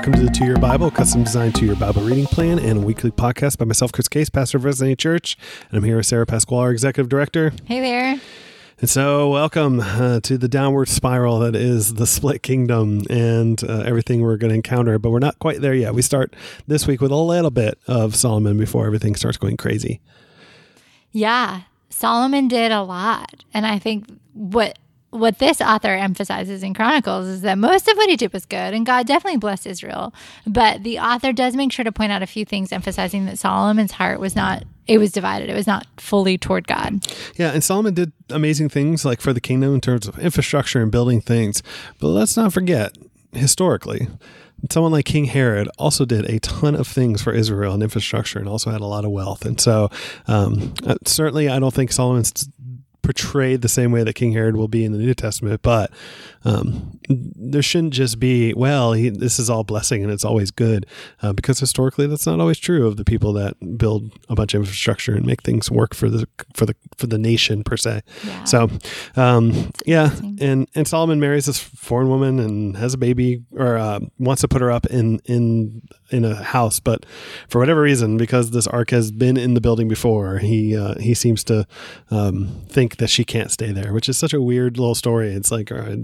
welcome to the Two Year Bible, custom designed two year Bible reading plan, and a weekly podcast by myself, Chris Case, pastor of Resonating Church. And I'm here with Sarah Pasquale, our executive director. Hey there. And so, welcome uh, to the downward spiral that is the split kingdom and uh, everything we're going to encounter. But we're not quite there yet. We start this week with a little bit of Solomon before everything starts going crazy. Yeah, Solomon did a lot. And I think what what this author emphasizes in Chronicles is that most of what he did was good, and God definitely blessed Israel. But the author does make sure to point out a few things, emphasizing that Solomon's heart was not, it was divided. It was not fully toward God. Yeah, and Solomon did amazing things like for the kingdom in terms of infrastructure and building things. But let's not forget, historically, someone like King Herod also did a ton of things for Israel and infrastructure and also had a lot of wealth. And so, um, uh, certainly, I don't think Solomon's portrayed the same way that King Herod will be in the New Testament, but um, there shouldn't just be well, he, this is all blessing and it's always good, uh, because historically that's not always true of the people that build a bunch of infrastructure and make things work for the for the for the nation per se. Yeah. So, um, yeah, and and Solomon marries this foreign woman and has a baby or uh, wants to put her up in in in a house, but for whatever reason, because this ark has been in the building before, he uh, he seems to um, think that she can't stay there, which is such a weird little story. It's like uh,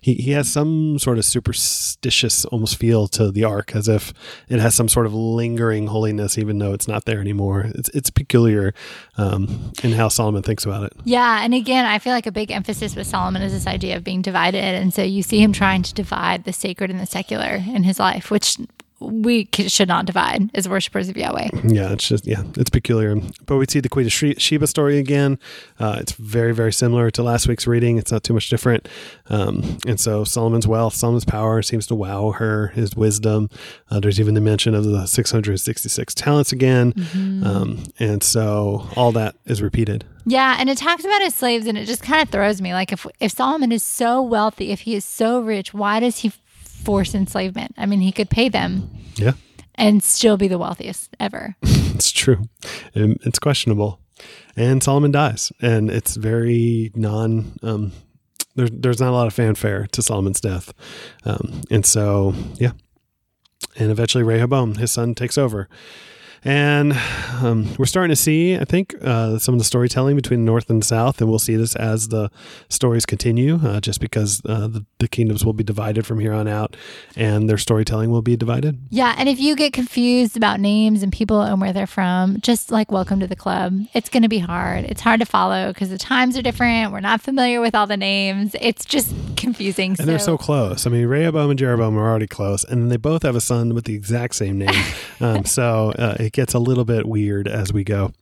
he he has some sort of superstitious almost feel to the ark, as if it has some sort of lingering holiness, even though it's not there anymore. It's it's peculiar um, in how Solomon thinks about it. Yeah, and again, I feel like a big emphasis with Solomon is this idea of being divided, and so you see him trying to divide the sacred and the secular in his life, which we should not divide as worshippers of Yahweh. Yeah, it's just yeah, it's peculiar. But we see the Queen of Sheba story again. Uh, it's very very similar to last week's reading. It's not too much different. Um, and so Solomon's wealth, Solomon's power seems to wow her. His wisdom. Uh, there's even the mention of the 666 talents again. Mm-hmm. Um, and so all that is repeated. Yeah, and it talks about his slaves, and it just kind of throws me. Like if if Solomon is so wealthy, if he is so rich, why does he force enslavement. I mean, he could pay them. Yeah. And still be the wealthiest ever. it's true. It's questionable. And Solomon dies. And it's very non. Um, there, there's not a lot of fanfare to Solomon's death. Um, and so, yeah. And eventually, Rehoboam, his son, takes over. And um, we're starting to see, I think, uh, some of the storytelling between North and South, and we'll see this as the stories continue, uh, just because uh, the, the, kingdoms will be divided from here on out, and their storytelling will be divided. Yeah, and if you get confused about names and people and where they're from, just like welcome to the club. It's going to be hard. It's hard to follow because the times are different. We're not familiar with all the names. It's just confusing. And so. they're so close. I mean, Rehoboam and Jeroboam are already close, and they both have a son with the exact same name. um, so uh, it gets a little bit weird as we go.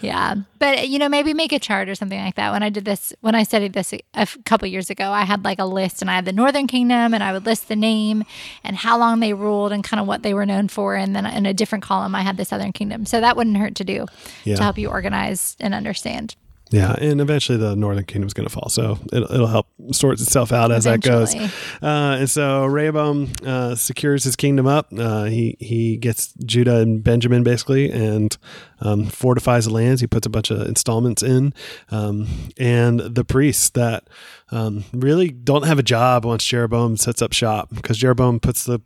Yeah. But, you know, maybe make a chart or something like that. When I did this, when I studied this a couple years ago, I had like a list and I had the Northern Kingdom and I would list the name and how long they ruled and kind of what they were known for. And then in a different column, I had the Southern Kingdom. So that wouldn't hurt to do yeah. to help you organize and understand. Yeah, and eventually the Northern Kingdom is going to fall, so it'll, it'll, help sort itself out as eventually. that goes. Uh, and so Rehoboam uh, secures his kingdom up. Uh, he he gets Judah and Benjamin basically, and um, fortifies the lands. He puts a bunch of installments in, um, and the priests that um, really don't have a job once Jeroboam sets up shop because Jeroboam puts the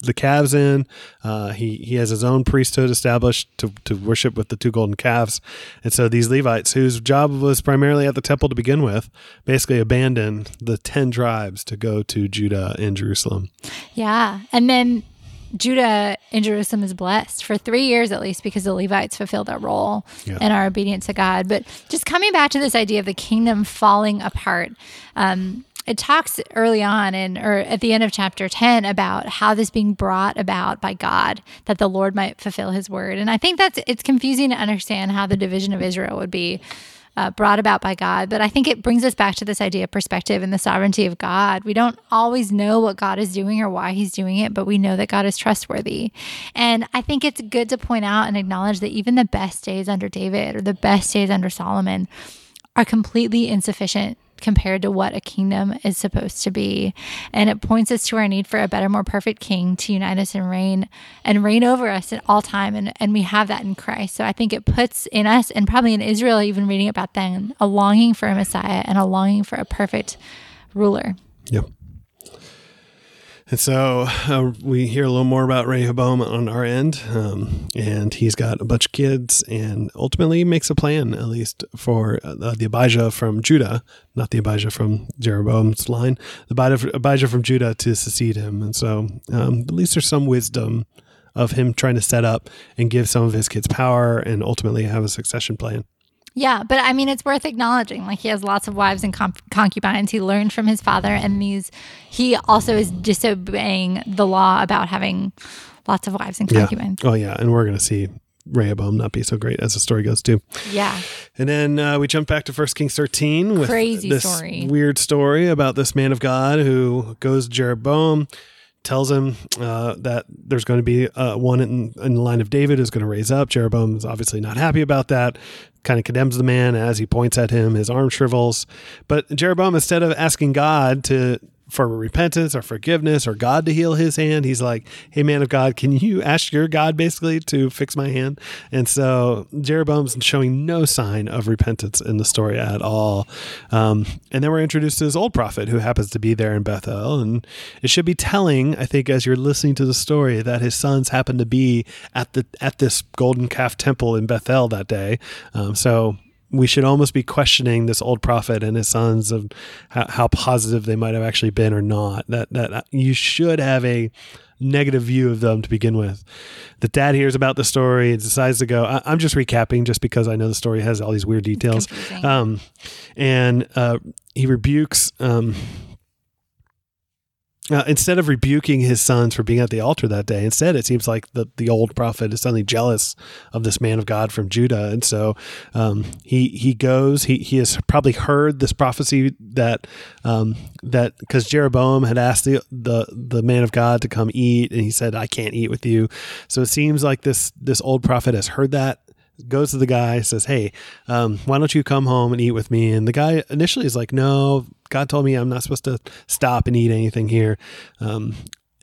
the calves in. Uh, he he has his own priesthood established to, to worship with the two golden calves, and so these Levites, whose job was primarily at the temple to begin with, basically abandoned the ten tribes to go to Judah and Jerusalem. Yeah, and then Judah and Jerusalem is blessed for three years at least because the Levites fulfilled that role yeah. and are obedient to God. But just coming back to this idea of the kingdom falling apart, um, it talks early on in or at the end of chapter 10 about how this being brought about by God that the Lord might fulfill his word. And I think that's it's confusing to understand how the division of Israel would be uh, brought about by God. But I think it brings us back to this idea of perspective and the sovereignty of God. We don't always know what God is doing or why he's doing it, but we know that God is trustworthy. And I think it's good to point out and acknowledge that even the best days under David or the best days under Solomon are completely insufficient compared to what a kingdom is supposed to be. And it points us to our need for a better, more perfect king to unite us and reign and reign over us at all time. And, and we have that in Christ. So I think it puts in us and probably in Israel, even reading about them, a longing for a Messiah and a longing for a perfect ruler. Yep. And so uh, we hear a little more about Rehoboam on our end, um, and he's got a bunch of kids, and ultimately makes a plan, at least for uh, the Abijah from Judah, not the Abijah from Jeroboam's line, the Abijah from Judah to succeed him. And so um, at least there's some wisdom of him trying to set up and give some of his kids power and ultimately have a succession plan. Yeah, but I mean, it's worth acknowledging. Like he has lots of wives and concubines. He learned from his father, and these. He also is disobeying the law about having lots of wives and concubines. Yeah. Oh yeah, and we're going to see Rehoboam not be so great as the story goes too. Yeah. And then uh, we jump back to First Kings 13 with Crazy this story. weird story about this man of God who goes to Jeroboam tells him uh, that there's going to be uh, one in, in, the line of David who's going to raise up. Jeroboam is obviously not happy about that, kind of condemns the man as he points at him, his arm shrivels. But Jeroboam, instead of asking God to for repentance or forgiveness or God to heal his hand. He's like, Hey, man of God, can you ask your God basically to fix my hand? And so Jeroboam's showing no sign of repentance in the story at all. Um, and then we're introduced to this old prophet who happens to be there in Bethel. And it should be telling, I think, as you're listening to the story, that his sons happen to be at the at this golden calf temple in Bethel that day. Um, so we should almost be questioning this old prophet and his sons of how, how, positive they might have actually been or not. That that you should have a negative view of them to begin with. The dad hears about the story and decides to go. I, am just recapping, just because I know the story has all these weird details. Um, and uh, he rebukes um, uh, instead of rebuking his sons for being at the altar that day, instead it seems like the, the old prophet is suddenly jealous of this man of God from Judah, and so um, he he goes. He he has probably heard this prophecy that um, that because Jeroboam had asked the, the the man of God to come eat, and he said, "I can't eat with you." So it seems like this this old prophet has heard that goes to the guy, says, Hey, um, why don't you come home and eat with me? And the guy initially is like, No, God told me I'm not supposed to stop and eat anything here. Um,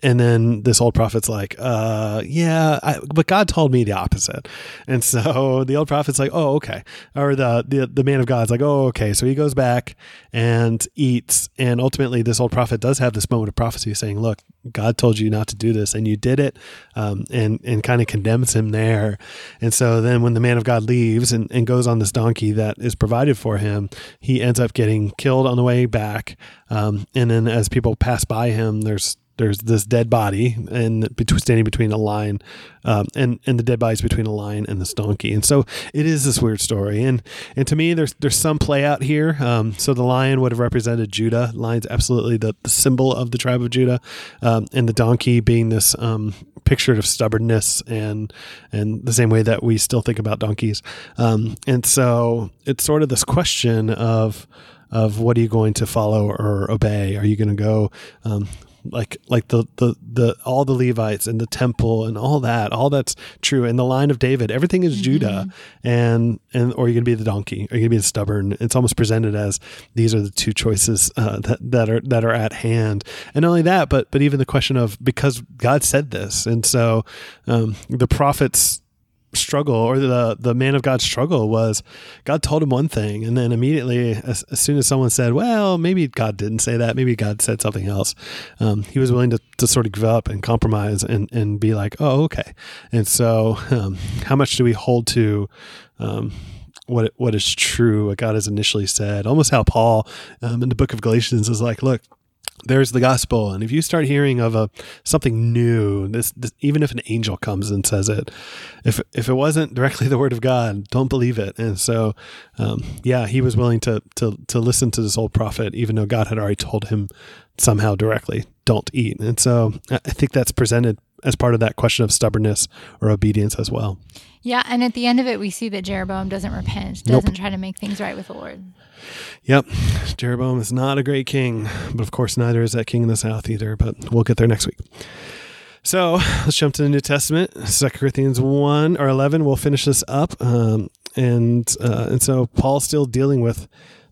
and then this old prophet's like, uh, yeah, I, but God told me the opposite. And so the old prophet's like, oh, okay. Or the, the, the man of God's like, oh, okay. So he goes back and eats. And ultimately, this old prophet does have this moment of prophecy saying, look, God told you not to do this and you did it. Um, and, and kind of condemns him there. And so then when the man of God leaves and, and goes on this donkey that is provided for him, he ends up getting killed on the way back. Um, and then as people pass by him, there's there's this dead body and standing between a lion um, and and the dead body's between a lion and this donkey. And so it is this weird story. And and to me there's there's some play out here. Um, so the lion would have represented Judah. Lion's absolutely the, the symbol of the tribe of Judah. Um, and the donkey being this um, picture of stubbornness and and the same way that we still think about donkeys. Um, and so it's sort of this question of of what are you going to follow or obey? Are you going to go um, like like the the the all the Levites and the temple and all that, all that's true. And the line of David, everything is mm-hmm. Judah, and and or you're gonna be the donkey, or you're gonna be the stubborn. It's almost presented as these are the two choices uh, that that are that are at hand. And not only that, but but even the question of because God said this, and so um, the prophets struggle or the the man of God struggle was God told him one thing and then immediately as, as soon as someone said well maybe God didn't say that maybe God said something else um, he was willing to, to sort of give up and compromise and, and be like oh okay and so um, how much do we hold to um, what what is true, what God has initially said. Almost how Paul um, in the book of Galatians is like, look, there's the gospel. And if you start hearing of a something new this, this, even if an angel comes and says it if if it wasn't directly the word of god don't believe it. And so um, yeah he was willing to to to listen to this old prophet even though god had already told him somehow directly don't eat. And so i think that's presented as part of that question of stubbornness or obedience as well yeah and at the end of it we see that jeroboam doesn't repent doesn't nope. try to make things right with the lord Yep. Jeroboam is not a great king, but of course, neither is that king in the south either. But we'll get there next week. So let's jump to the New Testament, Second Corinthians 1 or 11. We'll finish this up. Um, and, uh, and so Paul's still dealing with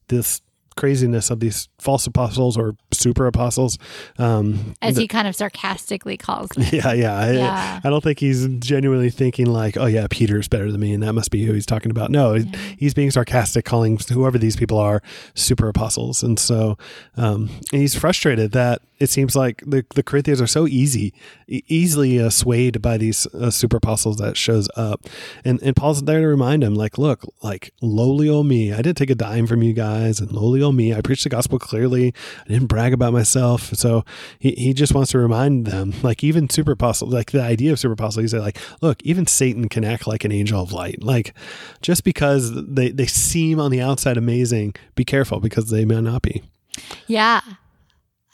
this craziness of these false apostles or super apostles. Um, As he kind of sarcastically calls them. yeah, yeah. Yeah. I, I don't think he's genuinely thinking like, oh yeah, Peter's better than me, and that must be who he's talking about. No, he's being sarcastic, calling whoever these people are super apostles, and so um, and he's frustrated that it seems like the, the Corinthians are so easy, easily uh, swayed by these uh, super apostles that shows up, and and Paul's there to remind him, like, look, like lowly old me, I didn't take a dime from you guys, and lowly old me, I preached the gospel clearly, I didn't brag about myself, so he, he just wants to remind them, like even super apostle, like the idea of super apostle, he said, like, look, even Satan can act like an angel of light, like just because they they seem on the outside amazing, be careful because they may not be. Yeah.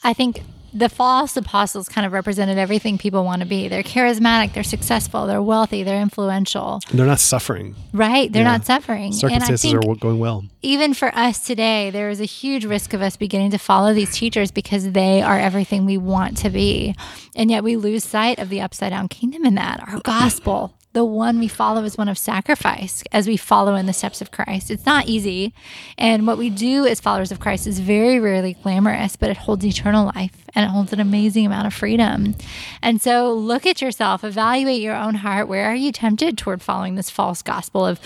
I think the false apostles kind of represented everything people want to be. They're charismatic, they're successful, they're wealthy, they're influential. They're not suffering. Right? They're Yeah. not suffering. And I Circumstances think are going well. even for us today, there is a huge risk of us beginning to follow these teachers because they are everything we want to be. And yet we lose sight of the upside down kingdom in that. Our gospel, the one we follow, is one of sacrifice as we follow in the steps of Christ. It's not easy. And what we do as followers of Christ is very rarely glamorous, but it holds eternal life and it holds an amazing amount of freedom. And so look at yourself, evaluate your own heart. Where are you tempted toward following this false gospel of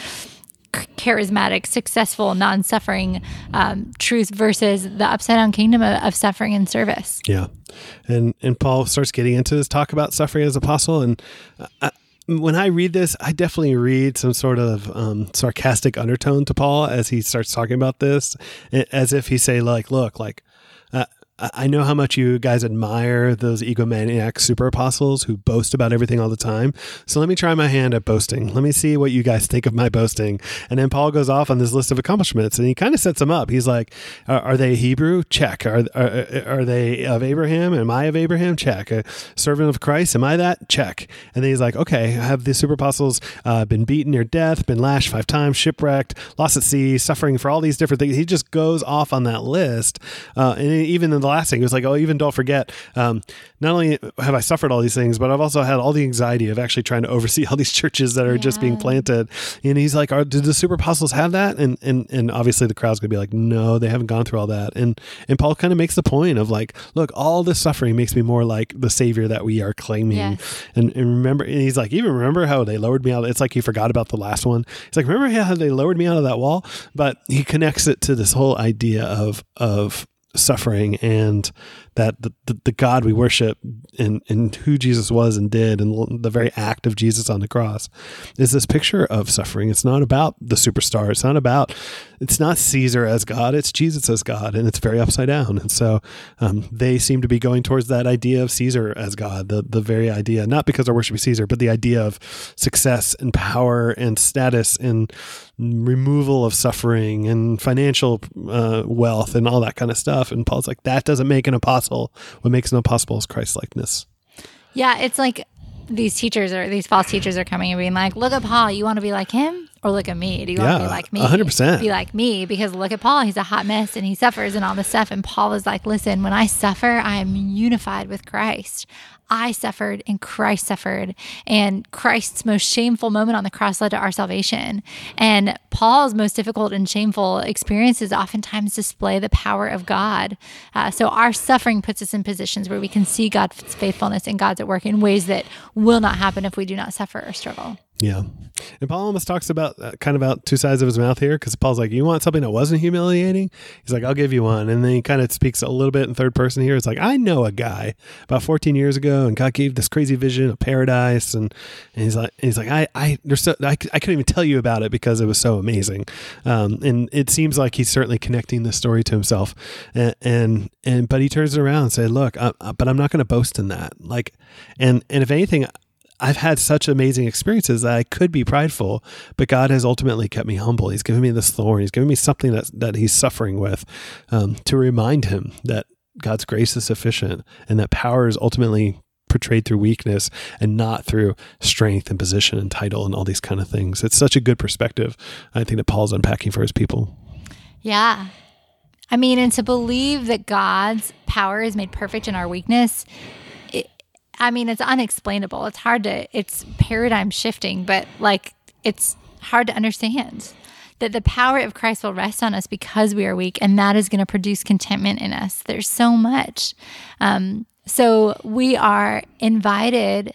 charismatic, successful, non-suffering um, truth versus the upside down kingdom of, of suffering and service. Yeah, and and Paul starts getting into this talk about suffering as apostle, and when I read this, I definitely read some sort of um, sarcastic undertone to Paul as he starts talking about this, as if he say like, "Look, like." I know how much you guys admire those egomaniac super apostles who boast about everything all the time. So let me try my hand at boasting. Let me see what you guys think of my boasting. And then Paul goes off on this list of accomplishments and he kind of sets them up. He's like, Are, are they Hebrew? Check. Are, are, are they of Abraham? Am I of Abraham? Check. A servant of Christ? Am I that? Check. And then he's like, Okay, have the super apostles uh, been beaten near death, been lashed five times, shipwrecked, lost at sea, suffering for all these different things? He just goes off on that list. Uh, and even in the last thing, he was like, Oh, even don't forget, um, not only have I suffered all these things, but I've also had all the anxiety of actually trying to oversee all these churches that are just being planted. And he's like, are, did the super apostles have that? And, and, and obviously the crowd's gonna be like, no, they haven't gone through all that. And, and Paul kind of makes the point of like, look, all this suffering makes me more like the savior that we are claiming. Yes. And, and remember, and he's like, even remember how they lowered me out. It's like he forgot about the last one. He's like, remember how they lowered me out of that wall? But he connects it to this whole idea of, of, suffering and that the, the, the God we worship and, and who Jesus was and did and the very act of Jesus on the cross is this picture of suffering. It's not about the superstar. It's not about, it's not Caesar as God. It's Jesus as God. And it's very upside down. And so um, they seem to be going towards that idea of Caesar as God, the, the very idea, not because they're worshiping Caesar, but the idea of success and power and status and removal of suffering and financial uh, wealth and all that kind of stuff. And Paul's like, that doesn't make an apostle. What makes it apostle is Christ likeness. Yeah, it's like these teachers or these false teachers are coming and being like, "Look at Paul. You want to be like him, or look at me? Do you want to be like me? 100%. Be like me because look at Paul. He's a hot mess and he suffers and all this stuff. And Paul is like, "Listen, when I suffer, I am unified with Christ." I suffered and Christ suffered, and Christ's most shameful moment on the cross led to our salvation. And Paul's most difficult and shameful experiences oftentimes display the power of God. Uh, so our suffering puts us in positions where we can see God's faithfulness and God's at work in ways that will not happen if we do not suffer or struggle. Yeah. And Paul almost talks about uh, kind of out two sides of his mouth here because Paul's like, You want something that wasn't humiliating? He's like, I'll give you one. And then he kind of speaks a little bit in third person here. It's like, I know a guy about 14 years ago and God gave this crazy vision of paradise. And, and he's like, he's like, I, I, there's so, I, I couldn't even tell you about it because it was so amazing. Um, and it seems like he's certainly connecting the story to himself. And, and, and but he turns around and said, Look, I, I- but I'm not going to boast in that. Like, and, and if anything, I've had such amazing experiences that I could be prideful, but God has ultimately kept me humble. He's given me this thorn. He's given me something that that He's suffering with, um, to remind Him that God's grace is sufficient and that power is ultimately portrayed through weakness and not through strength and position and title and all these kind of things. It's such a good perspective. I think that Paul's unpacking for his people. Yeah. I mean, and to believe that God's power is made perfect in our weakness, I mean, it's unexplainable. It's hard to, it's paradigm shifting, but like it's hard to understand that the power of Christ will rest on us because we are weak, and that is going to produce contentment in us. There's so much. Um, so we are invited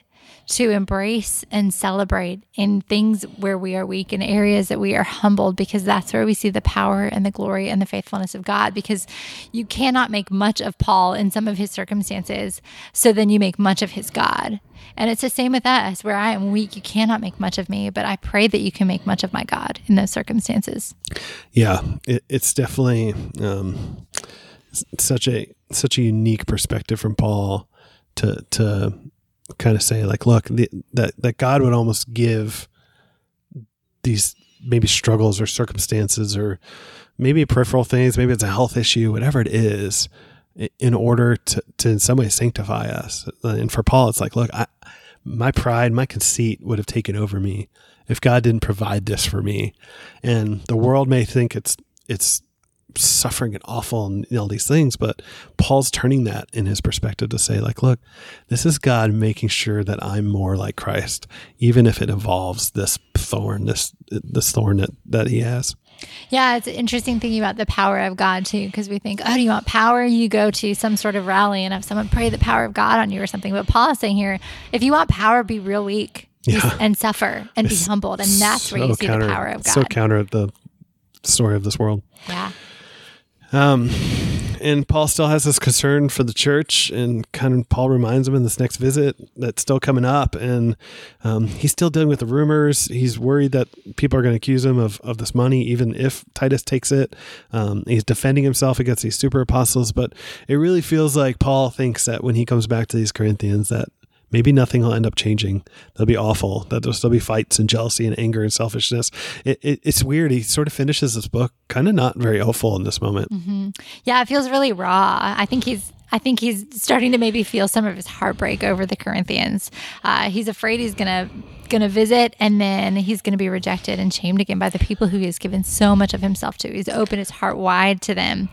to embrace and celebrate in things where we are weak, in areas that we are humbled, because that's where we see the power and the glory and the faithfulness of God. Because you cannot make much of Paul in some of his circumstances, so then you make much of his God. And it's the same with us, where I am weak, you cannot make much of me, but I pray that you can make much of my God in those circumstances. Yeah, it, it's definitely um, such a such a unique perspective from Paul to to kind of say like, look, the, that that God would almost give these maybe struggles or circumstances or maybe peripheral things, maybe it's a health issue, whatever it is, in order to, to in some way sanctify us. And for Paul, it's like, look, I, my pride, my conceit would have taken over me if God didn't provide this for me. And the world may think it's it's suffering and awful and all these things but paul's turning that in his perspective to say like look this is god making sure that i'm more like christ even if it involves this thorn this this thorn that, that he has yeah, it's interesting thinking about the power of God too, because we think, oh, do you want power? You go to some sort of rally and have someone pray the power of God on you or something. But Paul is saying here, if you want power, be real weak yeah. and suffer and it's be humbled. And that's so where you see counter, the power of God. So counter the story of this world. Yeah. Um, and Paul still has this concern for the church, and kind of Paul reminds him in this next visit that's still coming up, and um, he's still dealing with the rumors. He's worried that people are going to accuse him of, of this money, even if Titus takes it. Um, he's defending himself against these super apostles, but it really feels like Paul thinks that when he comes back to these Corinthians, that maybe nothing will end up changing. That'll be awful. That there'll still be fights and jealousy and anger and selfishness. It, it, it's weird. He sort of finishes this book kind of not very hopeful in this moment. Mm-hmm. Yeah, it feels really raw. I think he's I think he's starting to maybe feel some of his heartbreak over the Corinthians. Uh, he's afraid he's gonna gonna visit, and then he's gonna be rejected and shamed again by the people who he has given so much of himself to. He's opened his heart wide to them.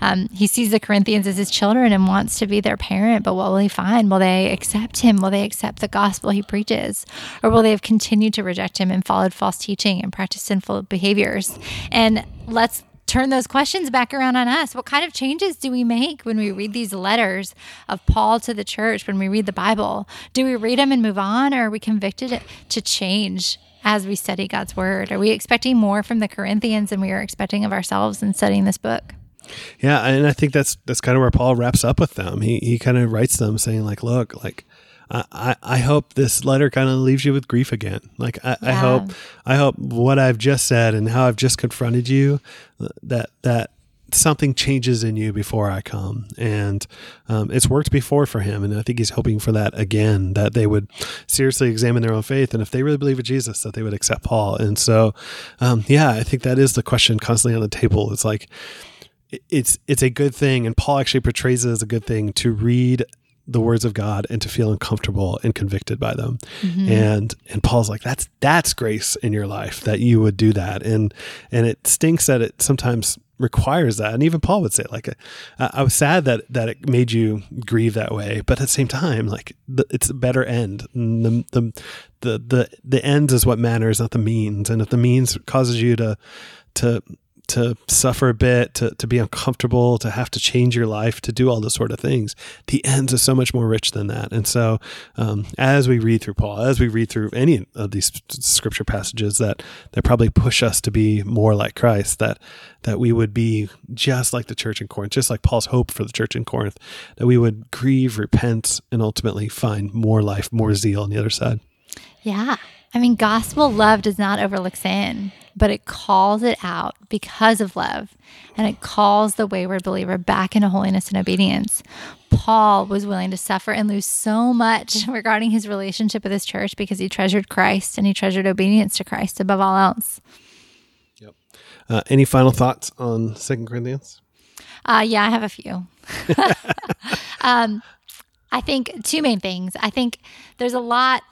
Um, he sees the Corinthians as his children and wants to be their parent. But what will he find? Will they accept him? Will they accept the gospel he preaches, or will they have continued to reject him and followed false teaching and practiced sinful behaviors? And let's turn those questions back around on us. What kind of changes do we make when we read these letters of Paul to the church, when we read the Bible? Do we read them and move on, or are we convicted to change as we study God's word? Are we expecting more from the Corinthians than we are expecting of ourselves in studying this book? Yeah, and I think that's that's kind of where Paul wraps up with them. He he kind of writes them saying like, look, like I, I hope this letter kind of leaves you with grief again. Like I, yeah. I hope I hope what I've just said and how I've just confronted you that that something changes in you before I come. And um, it's worked before for him. And I think he's hoping for that again, that they would seriously examine their own faith. And if they really believe in Jesus, that they would accept Paul. And so, um, yeah, I think that is the question constantly on the table. It's like, it's it's a good thing and paul actually portrays it as a good thing to read the words of God and to feel uncomfortable and convicted by them. Mm-hmm. And and Paul's like that's that's grace in your life that you would do that. And and it stinks that it sometimes requires that. And even Paul would say like I was sad that that it made you grieve that way, but at the same time like the, it's a better end. The, the the the the ends is what matters, not the means. And if the means causes you to to to suffer a bit, to, to be uncomfortable, to have to change your life, to do all those sort of things. The ends are so much more rich than that. And so, um, as we read through Paul, as we read through any of these scripture passages that that probably push us to be more like Christ, that that we would be just like the church in Corinth, just like Paul's hope for the church in Corinth, that we would grieve, repent, and ultimately find more life, more zeal on the other side. Yeah. I mean, gospel love does not overlook sin but it calls it out because of love and it calls the wayward believer back into holiness and obedience. Paul was willing to suffer and lose so much regarding his relationship with his church because he treasured Christ and he treasured obedience to Christ above all else. Yep. Uh, any final thoughts on Second Corinthians? Uh, yeah, I have a few. um, I think two main things. I think there's a lot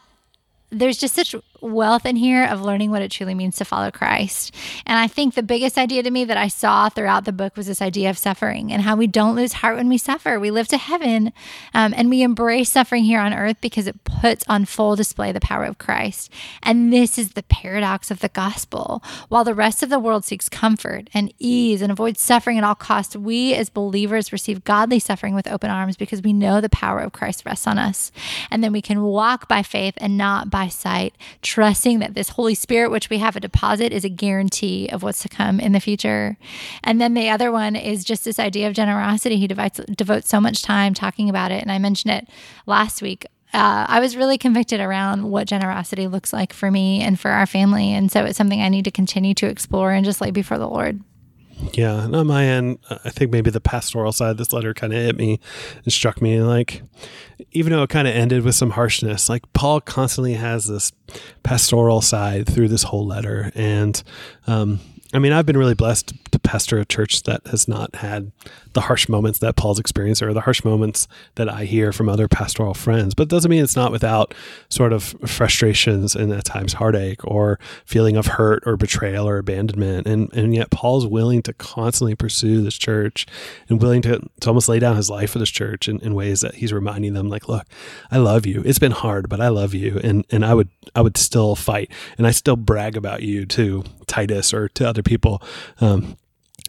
there's just such wealth in here of learning what it truly means to follow Christ. And I think the biggest idea to me that I saw throughout the book was this idea of suffering and how we don't lose heart when we suffer. We live to heaven um, and we embrace suffering here on earth because it puts on full display the power of Christ. And this is the paradox of the gospel. While the rest of the world seeks comfort and ease and avoids suffering at all costs, we as believers receive godly suffering with open arms because we know the power of Christ rests on us. And then we can walk by faith and not by sight, trusting that this Holy Spirit, which we have a deposit, is a guarantee of what's to come in the future. And then the other one is just this idea of generosity. He devotes, devotes so much time talking about it. And I mentioned it last week uh, I was really convicted around what generosity looks like for me and for our family. And so it's something I need to continue to explore and just lay before the Lord. Yeah, and on my end, I think maybe the pastoral side of this letter kind of hit me and struck me. Like, even though it kind of ended with some harshness, like Paul constantly has this pastoral side through this whole letter. And um, I mean, I've been really blessed to pastor a church that has not had the harsh moments that Paul's experienced or the harsh moments that I hear from other pastoral friends. But it doesn't mean it's not without sort of frustrations and at times heartache or feeling of hurt or betrayal or abandonment. And and yet Paul's willing to constantly pursue this church and willing to, to almost lay down his life for this church in, in ways that he's reminding them like, look, I love you. It's been hard, but I love you. And and I would I would still fight and I still brag about you to Titus or to other people. Um,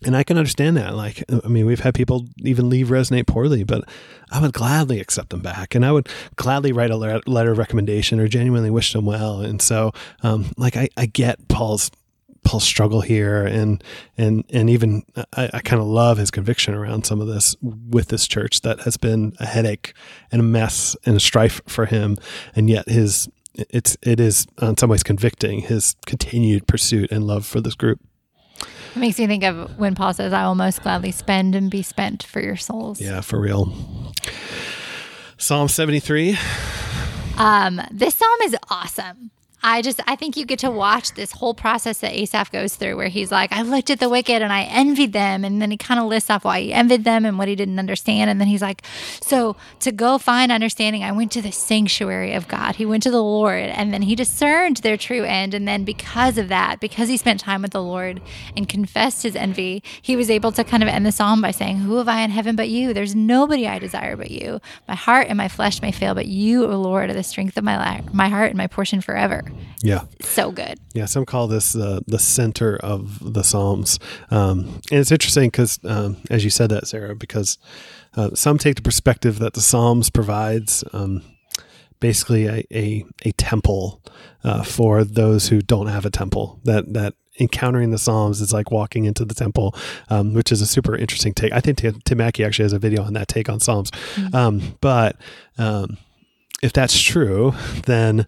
and I can understand that. Like, I mean, we've had people even leave resonate poorly, but I would gladly accept them back, and I would gladly write a letter of recommendation or genuinely wish them well. And so, um, like, I, I get Paul's Paul's struggle here, and and and even I, I kind of love his conviction around some of this with this church that has been a headache and a mess and a strife for him, and yet his it's it is in some ways convicting his continued pursuit and love for this group. It makes me think of when Paul says, I will most gladly spend and be spent for your souls. Yeah, for real. Psalm 73. Um, this psalm is awesome. I just I think you get to watch this whole process that Asaph goes through where he's like, I looked at the wicked and I envied them. And then he kind of lists off why he envied them and what he didn't understand. And then he's like, So to go find understanding, I went to the sanctuary of God. He went to the Lord and then he discerned their true end. And then because of that, because he spent time with the Lord and confessed his envy, he was able to kind of end the psalm by saying, Who have I in heaven but you? There's nobody I desire but you. My heart and my flesh may fail, but you, O Lord, are the strength of my life, my heart and my portion forever. Yeah. So good. Yeah. Some call this uh, the center of the Psalms. Um, and it's interesting because, um, as you said that, Sarah, because uh, some take the perspective that the Psalms provides um, basically a, a, a temple uh, for those who don't have a temple. That, that encountering the Psalms is like walking into the temple, um, which is a super interesting take. I think Tim, Tim Mackie actually has a video on that take on Psalms. Mm-hmm. Um, but um, if that's true, then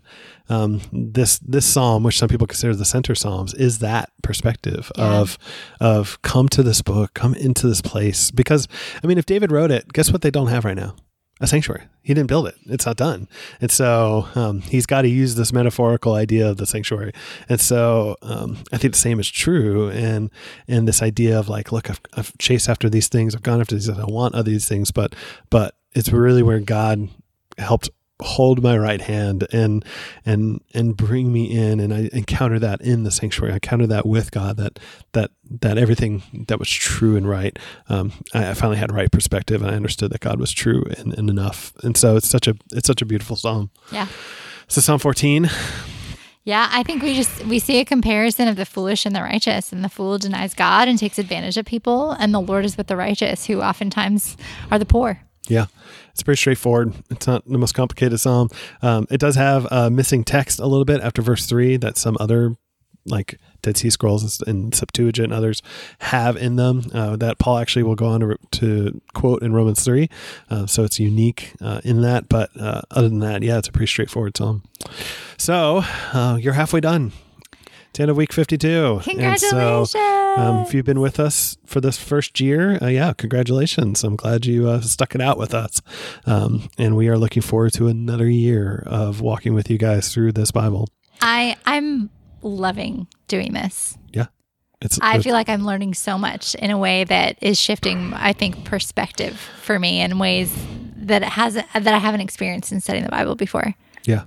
um, this this psalm, which some people consider the center psalms, is that perspective yeah. of of come to this book, come into this place. Because I mean, if David wrote it, guess what they don't have right now? A sanctuary. He didn't build it. It's not done. And so um, he's got to use this metaphorical idea of the sanctuary. And so um, I think the same is true. And and this idea of like, look, I've, I've chased after these things. I've gone after these. Things, I want other these things. But but it's really where God helped hold my right hand and and and bring me in. And I encounter that in the sanctuary. I encounter that with God that that that everything that was true and right um, I, I, finally had right perspective. And I understood that God was true and, and enough. And so it's such a it's such a beautiful psalm yeah. So Psalm 14 yeah, I think we just we see a comparison of the foolish and the righteous, and the fool denies God and takes advantage of people, and the Lord is with the righteous, who oftentimes are the poor. Yeah, it's pretty straightforward. It's not the most complicated psalm. Um, it does have a missing text a little bit after verse three that some other like Dead Sea Scrolls and Septuagint and others have in them uh, that Paul actually will go on to, to quote in Romans 3. Uh, so it's unique uh, in that. But uh, other than that, yeah, it's a pretty straightforward psalm. So uh, you're halfway done. The end of week 52. Congratulations. So, um, if you've been with us for this first year, uh, yeah, congratulations. I'm glad you uh, stuck it out with us. Um, and we are looking forward to another year of walking with you guys through this Bible. I, I'm loving doing this. Yeah. It's, I feel like I'm learning so much in a way that is shifting, I think, perspective for me in ways that it has that I haven't experienced in studying the Bible before. Yeah,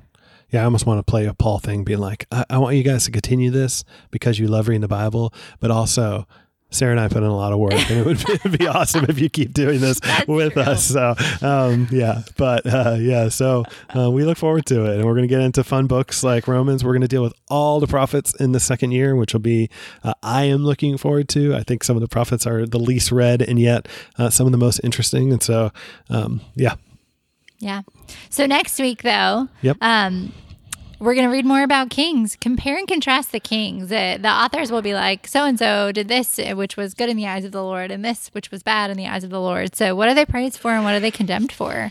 yeah, I almost want to play a Paul thing, being like, I, I want you guys to continue this because you love reading the Bible, but also Sarah and I put in a lot of work, and it would be, be awesome if you keep doing this with true. us. So, um, yeah, but uh, yeah, so uh, we look forward to it, and we're going to get into fun books like Romans. We're going to deal with all the prophets in the second year, which will be uh, I am looking forward to. I think some of the prophets are the least read, and yet uh, some of the most interesting. And so, um, yeah, Yeah. So next week, though, Yep. um, we're going to read more about kings. Compare and contrast the kings. Uh, the authors will be like, so and so did this, uh, which was good in the eyes of the Lord, and this, which was bad in the eyes of the Lord. So, what are they praised for, and what are they condemned for?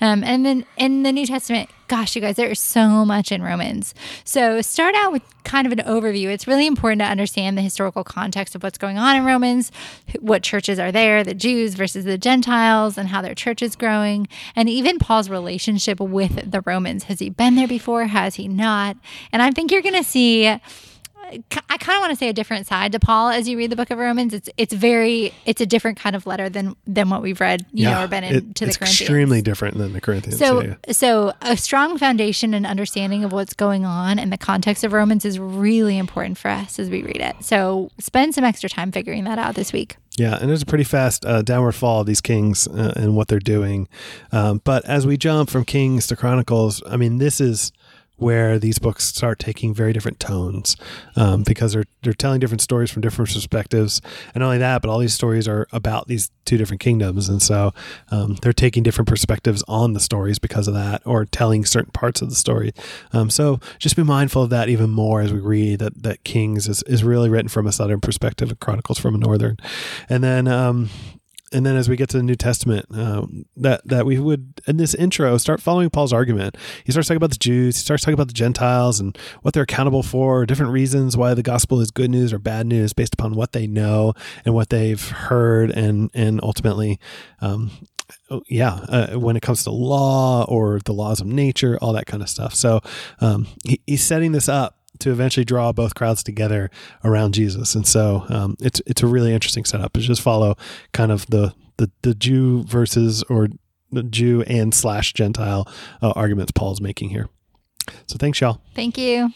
Um, and then in the New Testament, gosh, you guys, there is so much in Romans. So, start out with kind of an overview. It's really important to understand the historical context of what's going on in Romans, what churches are there, the Jews versus the Gentiles, and how their church is growing, and even Paul's relationship with the Romans. Has he been there before? Has he not? And I think you're going to see. I kind of want to say a different side to Paul as you read the book of Romans. It's it's very it's a different kind of letter than than what we've read, you know, or been in it- to the it's Corinthians. extremely different than the Corinthians. So, yeah. so a strong foundation and understanding of what's going on in the context of Romans is really important for us as we read it. So, spend some extra time figuring that out this week. Yeah, and there's a pretty fast uh, downward fall of these kings uh, and what they're doing. Um, but as we jump from Kings to Chronicles, I mean, this is where these books start taking very different tones um, because they're they're telling different stories from different perspectives, and not only that, but all these stories are about these two different kingdoms, and so um, they're taking different perspectives on the stories because of that, or telling certain parts of the story. Um, so just be mindful of that even more as we read that that Kings is is really written from a southern perspective, and Chronicles from a northern, and then. And then as we get to the New Testament, uh, that that we would in this intro start following Paul's argument. He starts talking about the Jews. He starts talking about the Gentiles and what they're accountable for, different reasons why the gospel is good news or bad news based upon what they know and what they've heard, and and ultimately, um, oh, yeah, uh, when it comes to law or the laws of nature, all that kind of stuff. So um, he, he's setting this up to eventually draw both crowds together around Jesus. And so um, it's it's a really interesting setup. It's just follow kind of the the, the Jew versus or the Jew and slash Gentile uh, arguments Paul's making here. So thanks, y'all. Thank you.